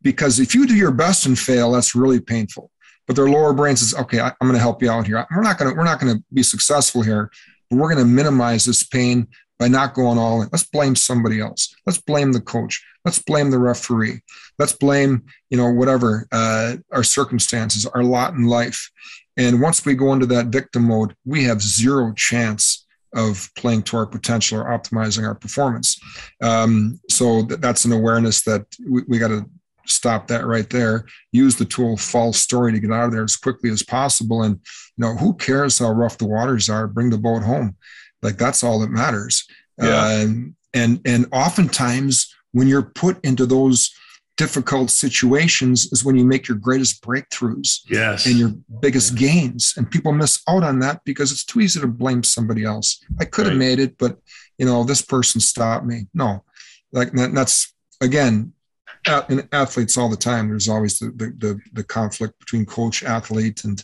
S4: Because if you do your best and fail, that's really painful. But their lower brain says, okay, I, am going to help you out here. We're not going to, we're not going to be successful here but we're going to minimize this pain by not going all in. Let's blame somebody else. Let's blame the coach. Let's blame the referee. Let's blame, you know, whatever uh, our circumstances, our lot in life. And once we go into that victim mode, we have zero chance of playing to our potential or optimizing our performance. Um, so th- that's an awareness that we, we got to stop that right there. Use the tool false story to get out of there as quickly as possible. And you know, who cares how rough the waters are? Bring the boat home. Like that's all that matters. Yeah. Uh, and and oftentimes when you're put into those difficult situations is when you make your greatest breakthroughs
S2: yes.
S4: and your biggest gains. And people miss out on that because it's too easy to blame somebody else. I could have made it but you know this person stopped me. No. Like that's again in athletes all the time there's always the, the, the, conflict between coach athlete and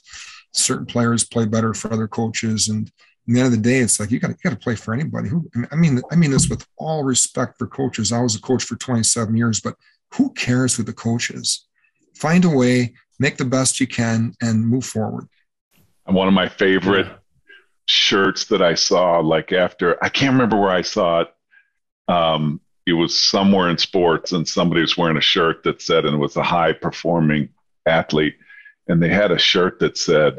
S4: certain players play better for other coaches. And at the end of the day, it's like you got to got to play for anybody. Who I mean, I mean this with all respect for coaches. I was a coach for 27 years, but who cares who the coach is? Find a way, make the best you can, and move forward.
S3: And one of my favorite shirts that I saw, like after I can't remember where I saw it. Um, it was somewhere in sports, and somebody was wearing a shirt that said, and it was a high performing athlete, and they had a shirt that said,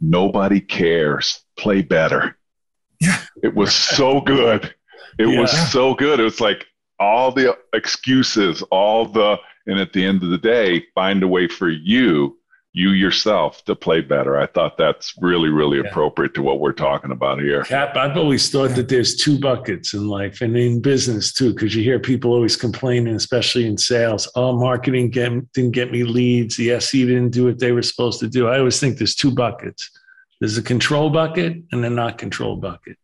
S3: "Nobody cares, play better."
S4: Yeah,
S3: it was so good. It yeah. was so good. It was like all the excuses, all the, and at the end of the day, find a way for you, you yourself, to play better. I thought that's really, really yeah. appropriate to what we're talking about here.
S2: Cap, I've always thought that there's two buckets in life and in business too, because you hear people always complaining, especially in sales. Oh, marketing get, didn't get me leads. The SE didn't do what they were supposed to do. I always think there's two buckets. There's a control bucket and a not control bucket.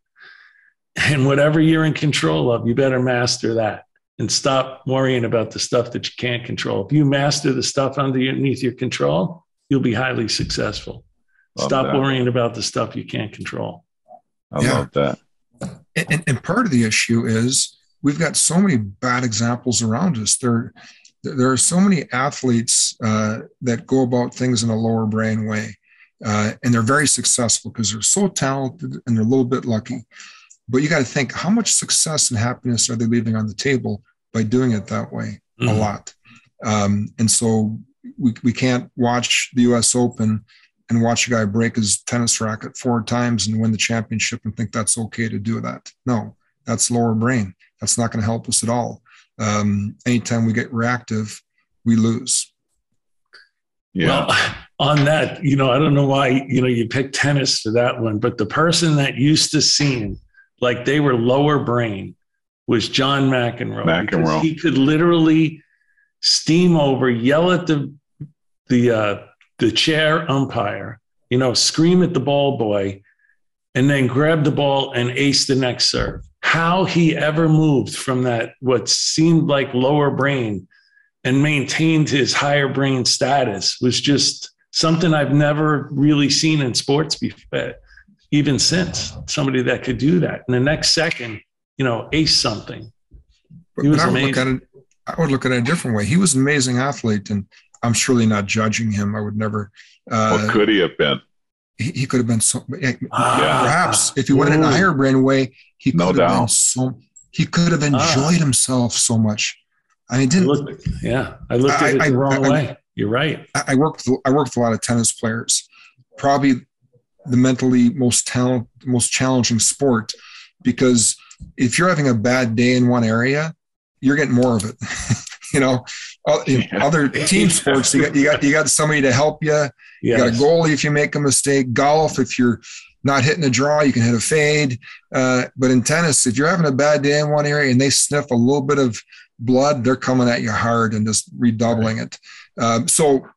S2: And whatever you're in control of, you better master that and stop worrying about the stuff that you can't control. If you master the stuff underneath your control, you'll be highly successful. Love stop that. worrying about the stuff you can't control.
S3: I yeah. love that.
S4: And, and, part of the issue is we've got so many bad examples around us. There, there are so many athletes uh, that go about things in a lower brain way. Uh, and they're very successful because they're so talented and they're a little bit lucky. But you got to think how much success and happiness are they leaving on the table by doing it that way? Mm-hmm. A lot. Um, and so we, we can't watch the US Open and watch a guy break his tennis racket four times and win the championship and think that's okay to do that. No, that's lower brain. That's not going to help us at all. Um, anytime we get reactive, we lose.
S2: Yeah. Well, on that, you know, I don't know why, you know, you picked tennis for that one, but the person that used to seem like they were lower brain was John McEnroe.
S3: McEnroe.
S2: He could literally steam over, yell at the the uh, the chair umpire, you know, scream at the ball boy, and then grab the ball and ace the next serve. How he ever moved from that what seemed like lower brain and maintained his higher brain status was just something I've never really seen in sports before even since somebody that could do that. In the next second, you know, ace something.
S4: He was but I would amazing. Look at it, I would look at it a different way. He was an amazing athlete, and I'm surely not judging him. I would never.
S3: Uh, what could he have been?
S4: He, he could have been so. Ah, perhaps if he went in a higher brain way, he could no have doubt. been so. He could have enjoyed ah. himself so much. I mean, didn't. I
S2: looked, yeah, I looked at I, it the wrong I, way. You're right.
S4: I worked. With, I worked with a lot of tennis players. Probably the mentally most talent, most challenging sport because if you're having a bad day in one area, you're getting more of it. you know, yeah. other team sports, you got, you got you got somebody to help you. You got a goalie if you make a mistake. Golf, if you're not hitting a draw, you can hit a fade. Uh, but in tennis, if you're having a bad day in one area and they sniff a little bit of blood, they're coming at you hard and just redoubling it. Um, so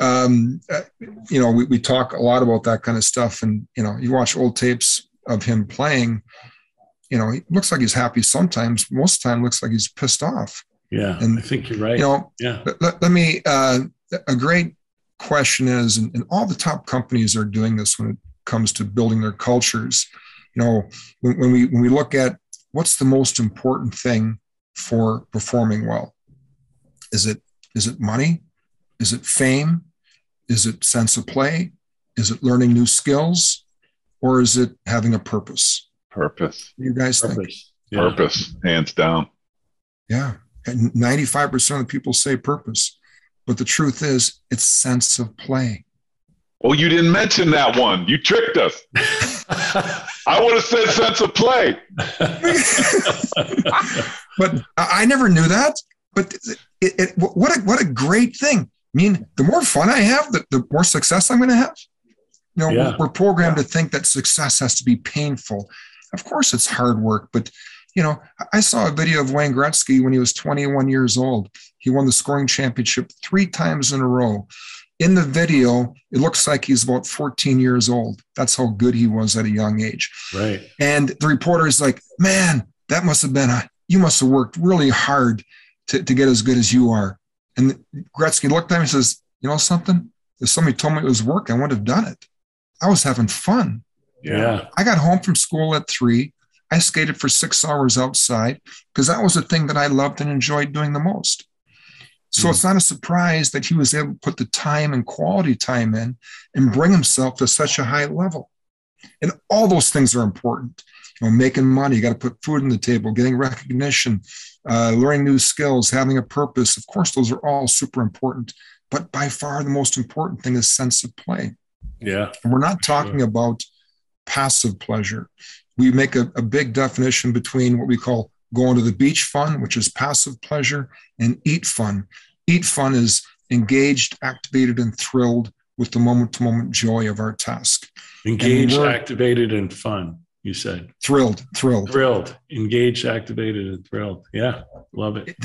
S4: um, uh, you know, we, we talk a lot about that kind of stuff. And, you know, you watch old tapes of him playing, you know, he looks like he's happy sometimes. Most of the time looks like he's pissed off.
S2: Yeah. And I think you're right.
S4: You know,
S2: yeah.
S4: Let, let me, uh, a great question is, and, and all the top companies are doing this when it comes to building their cultures. You know, when, when we, when we look at what's the most important thing for performing well, is it, is it money? Is it fame? Is it sense of play? Is it learning new skills? Or is it having a purpose?
S3: Purpose.
S4: You guys
S3: purpose.
S4: think?
S3: Yeah. Purpose, hands down.
S4: Yeah. And 95% of the people say purpose. But the truth is, it's sense of play.
S3: Oh, you didn't mention that one. You tricked us. I would have said sense of play.
S4: but I never knew that. But it, it, what a what a great thing. I mean, the more fun I have, the, the more success I'm going to have. You know, yeah. we're, we're, programmed yeah. to think that success has to be painful. Of course, it's hard work, but you know, I saw a video of Wayne Gretzky when he was 21 years old. He won the scoring championship three times in a row. In the video, it looks like he's about 14 years old. That's how good he was at a young age.
S2: Right.
S4: And the reporter is like, man, that must have been a, you must have worked really hard to, to get as good as you are. And Gretzky looked at him and says, you know something? If somebody told me it was work, I wouldn't have done it. I was having fun.
S2: Yeah.
S4: I got home from school at three. I skated for six hours outside because that was the thing that I loved and enjoyed doing the most. So mm. it's not a surprise that he was able to put the time and quality time in and bring himself to such a high level. And all those things are important. You know, making money, you got to put food on the table, getting recognition, uh, learning new skills, having a purpose. Of course, those are all super important. But by far, the most important thing is sense of play.
S2: Yeah.
S4: And we're not talking sure. about passive pleasure. We make a, a big definition between what we call going to the beach fun, which is passive pleasure, and eat fun. Eat fun is engaged, activated, and thrilled with the moment to moment joy of our task.
S2: Engaged, activated, and fun, you said.
S4: Thrilled, thrilled.
S2: Thrilled, engaged, activated, and thrilled. Yeah, love it.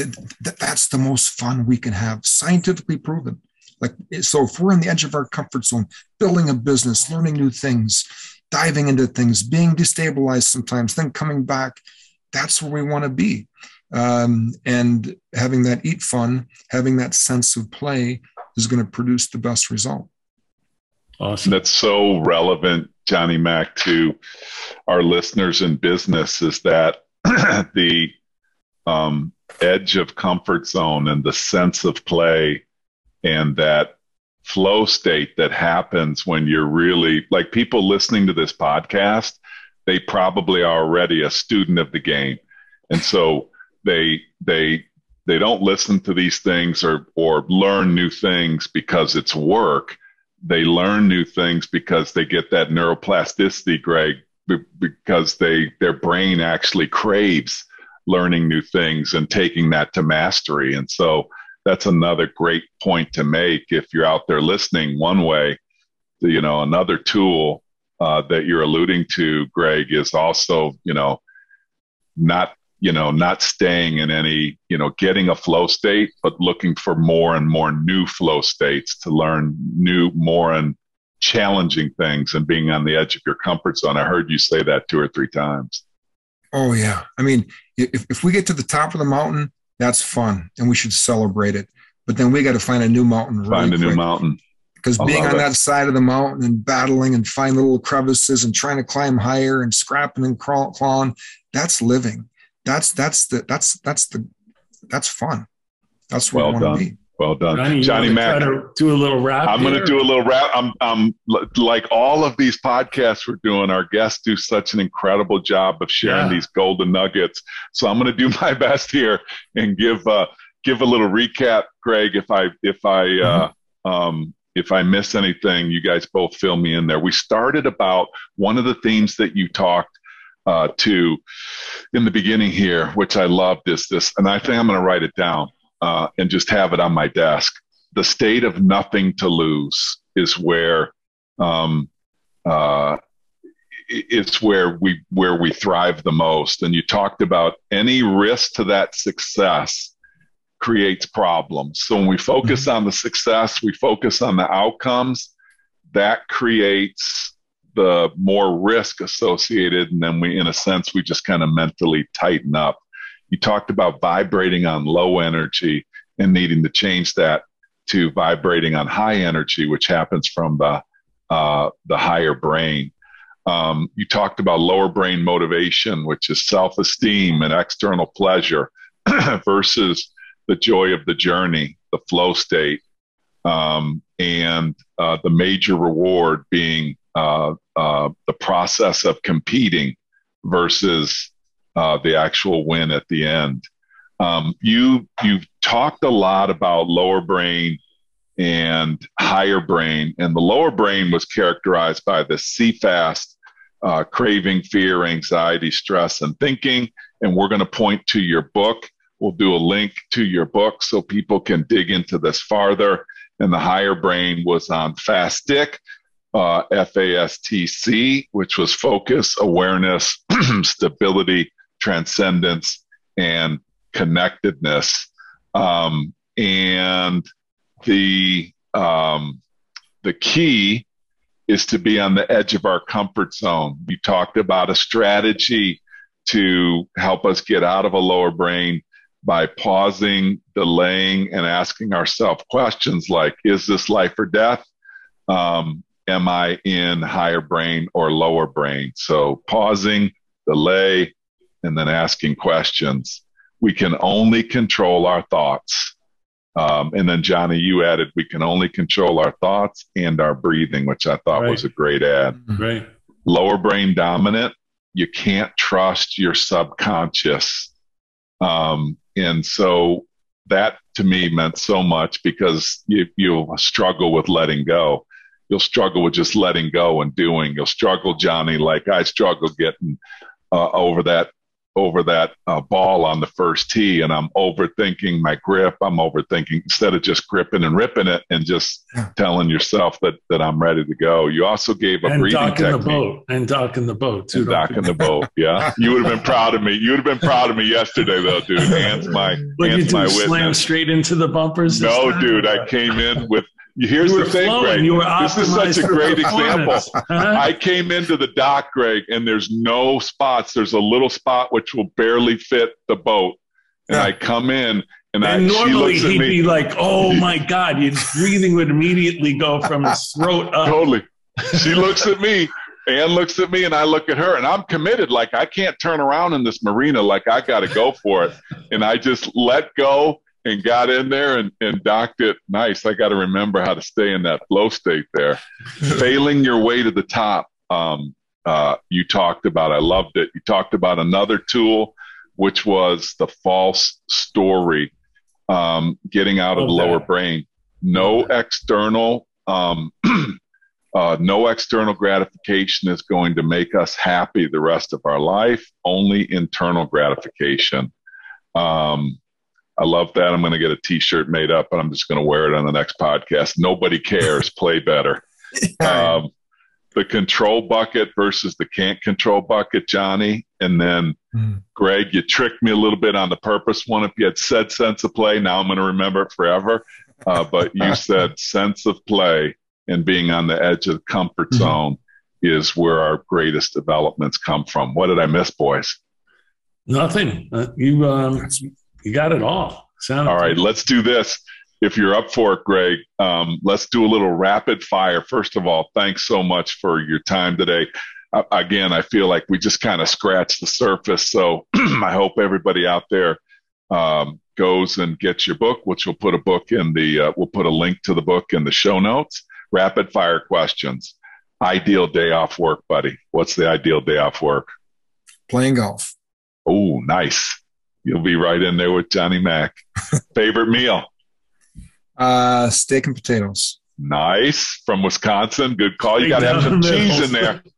S4: That's the most fun we can have, scientifically proven. Like, so if we're in the edge of our comfort zone, building a business, learning new things, diving into things, being destabilized sometimes, then coming back, that's where we want to be. Um, and having that eat fun, having that sense of play is going to produce the best result.
S3: Awesome. That's so relevant, Johnny Mac, to our listeners in business is that the um, edge of comfort zone and the sense of play and that flow state that happens when you're really like people listening to this podcast, they probably are already a student of the game. And so they, they, they don't listen to these things or, or learn new things because it's work. They learn new things because they get that neuroplasticity, Greg, because they, their brain actually craves learning new things and taking that to mastery. And so, that's another great point to make if you're out there listening one way you know another tool uh, that you're alluding to greg is also you know not you know not staying in any you know getting a flow state but looking for more and more new flow states to learn new more and challenging things and being on the edge of your comfort zone i heard you say that two or three times
S4: oh yeah i mean if, if we get to the top of the mountain that's fun and we should celebrate it. But then we got to find a new mountain. Really
S3: find a quick. new mountain.
S4: Because being on it. that side of the mountain and battling and find little crevices and trying to climb higher and scrapping and crawl, clawing, that's living. That's that's the that's that's the that's fun. That's what well I want to be.
S3: Well done, Johnny, Johnny Mac.
S2: Do a little rap.
S3: I'm going to do a little rap. I'm, I'm like all of these podcasts we're doing. Our guests do such an incredible job of sharing yeah. these golden nuggets. So I'm going to do my best here and give uh, give a little recap, Greg. If I if I uh, mm-hmm. um, if I miss anything, you guys both fill me in there. We started about one of the themes that you talked uh, to in the beginning here, which I love is this, and I think I'm going to write it down uh, and just have it on my desk. The state of nothing to lose is where um, uh, it's where we where we thrive the most. And you talked about any risk to that success creates problems. So when we focus mm-hmm. on the success, we focus on the outcomes. That creates the more risk associated, and then we, in a sense, we just kind of mentally tighten up. You talked about vibrating on low energy and needing to change that to vibrating on high energy, which happens from the uh, the higher brain. Um, you talked about lower brain motivation, which is self esteem and external pleasure, versus the joy of the journey, the flow state, um, and uh, the major reward being uh, uh the process of competing versus uh, the actual win at the end. Um, you you've talked a lot about lower brain and higher brain, and the lower brain was characterized by the CFAST, uh, craving, fear, anxiety, stress, and thinking. And we're going to point to your book We'll do a link to your book so people can dig into this farther. And the higher brain was on FASTC, uh, FASTC, which was focus, awareness, stability, transcendence, and connectedness. Um, and the um, the key is to be on the edge of our comfort zone. You talked about a strategy to help us get out of a lower brain by pausing, delaying, and asking ourselves questions like, is this life or death? Um, am I in higher brain or lower brain? So pausing, delay, and then asking questions. We can only control our thoughts. Um, and then Johnny, you added, we can only control our thoughts and our breathing, which I thought right. was a great ad.
S2: Right.
S3: Lower brain dominant, you can't trust your subconscious. Um, and so that to me meant so much because you, you'll struggle with letting go. You'll struggle with just letting go and doing. You'll struggle, Johnny, like I struggle getting uh, over that over that uh, ball on the first tee and I'm overthinking my grip. I'm overthinking instead of just gripping and ripping it and just yeah. telling yourself that, that I'm ready to go. You also gave a
S2: and
S3: breathing
S2: docking
S3: technique.
S2: the boat and docking the boat too.
S3: And docking the boat. Yeah. You would have been proud of me. You would have been proud of me yesterday though, dude. Hands my,
S2: what
S3: hands
S2: you
S3: my
S2: Slam
S3: witness.
S2: straight into the bumpers.
S3: No, dude, I came in with Here's
S2: you
S3: the thing,
S2: flowing.
S3: Greg.
S2: You were
S3: this is such a great example.
S2: Huh?
S3: I came into the dock, Greg, and there's no spots. There's a little spot which will barely fit the boat. And
S4: Yeah.
S3: I come in and,
S2: and
S3: I, she
S2: normally he'd
S3: me.
S2: be like, "Oh my God!" His breathing would immediately go from his throat up.
S3: totally. She looks at me. Ann looks at me and I look at her and I'm committed. Like I can't turn around in this marina. Like I got to go for it. And I just let go and got in there and, and docked it nice. I got to remember how to stay in that flow state there. Failing your way to the top. Um, uh, you talked about, I loved it. You talked about another tool, which was the false story, um, getting out of the lower brain. No external, um, uh, no external gratification is going to make us happy the rest of our life. Only internal gratification. Um, I love that. I'm going to get a T-shirt made up, and I'm just going to wear it on the next podcast. Nobody cares. Play better. Um, the control bucket versus the can't control bucket, Johnny, and then
S4: Hmm.
S3: Greg. You tricked me a little bit on the purpose one. If you had said sense of play, now I'm going to remember it forever. Uh, but you said sense of play and being on the edge of the comfort
S4: Mhm.
S3: zone is where our greatest developments come from. What did I miss, boys?
S2: Nothing. Uh, you um, you got it all. Sound
S3: All right, let's do this. If you're up for it, Greg, um, let's do a little rapid fire. First of all, thanks so much for your time today. Uh, again, I feel like we just kind of scratched the surface. So I hope everybody out there um, goes and gets your book, which we'll put a book in the, uh, we'll put a link to the book in the show notes. Rapid fire questions. Ideal day off work, buddy. What's the ideal day off work?
S4: Playing golf.
S3: Oh, nice. You'll be right in there with Johnny Mac. Favorite meal?
S4: Uh, steak and potatoes.
S3: Nice. From Wisconsin. Good call. You got to have some cheese in there.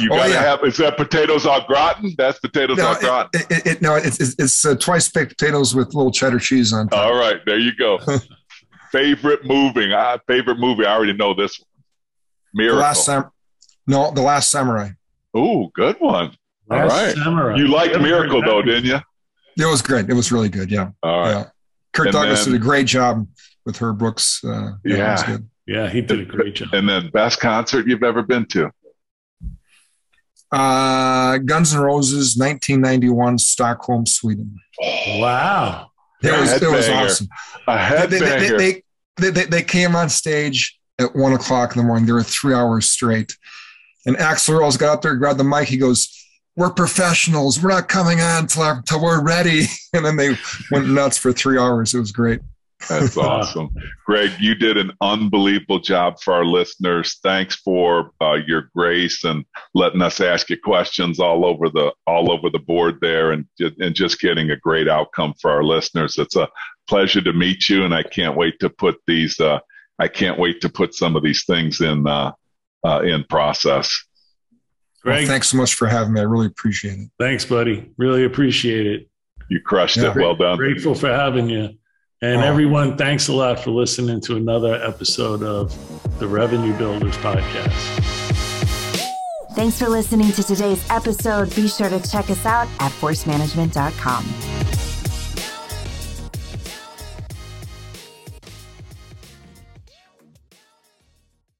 S3: You
S4: Oh,
S3: got to
S4: yeah.
S3: have, is that potatoes au gratin? That's potatoes
S4: no,
S3: au gratin.
S4: it, it, it, no, it's, it's, it's uh, twice baked potatoes with little cheddar cheese on top.
S3: All right. There you go. favorite movie. Uh, favorite movie. I already know this one.
S4: the
S3: Miracle.
S4: last sam- no, the last samurai.
S3: Ooh, good one. All
S2: Last
S3: right.
S2: Samurai.
S3: You liked
S2: Never
S3: Miracle, though, didn't you?
S4: It was great. It was really good. Yeah,
S3: All right.
S4: yeah. Kurt
S3: And
S4: Douglas
S3: then-
S4: did a great job with her books. Uh, yeah,
S3: Yeah.
S4: good.
S2: Yeah, he did a great job.
S3: And then best concert you've ever been to?
S4: Uh, Guns N' Roses, 1991, Stockholm, Sweden.
S2: Wow.
S4: It was it was awesome.
S3: A
S4: They, they, they,
S3: headbanger.
S4: they, they, they, they came on stage at one o'clock in the morning. They were three hours straight. And Axl Rose got up there, grabbed the mic. He goes, "We're professionals. We're not coming on till, till we're ready." And then they went nuts for three hours. It was great.
S3: That's awesome. Greg, you did an unbelievable job for our listeners. Thanks for uh, your grace and letting us ask you questions all over the all over the board there and and just getting a great outcome for our listeners. It's a pleasure to meet you and I can't wait to put these uh, I can't wait to put some of these things in uh, uh, in process.
S4: Well,
S2: Greg,
S4: thanks so much for having me. I really appreciate it.
S2: thanks, buddy. Really appreciate it.
S3: You crushed yeah. it. Well done.
S2: Grateful for having you. And oh. everyone, thanks a lot for listening to another episode of the Revenue Builders Podcast.
S1: Thanks for listening to today's episode. Be sure to check us out at forcemanagement.com.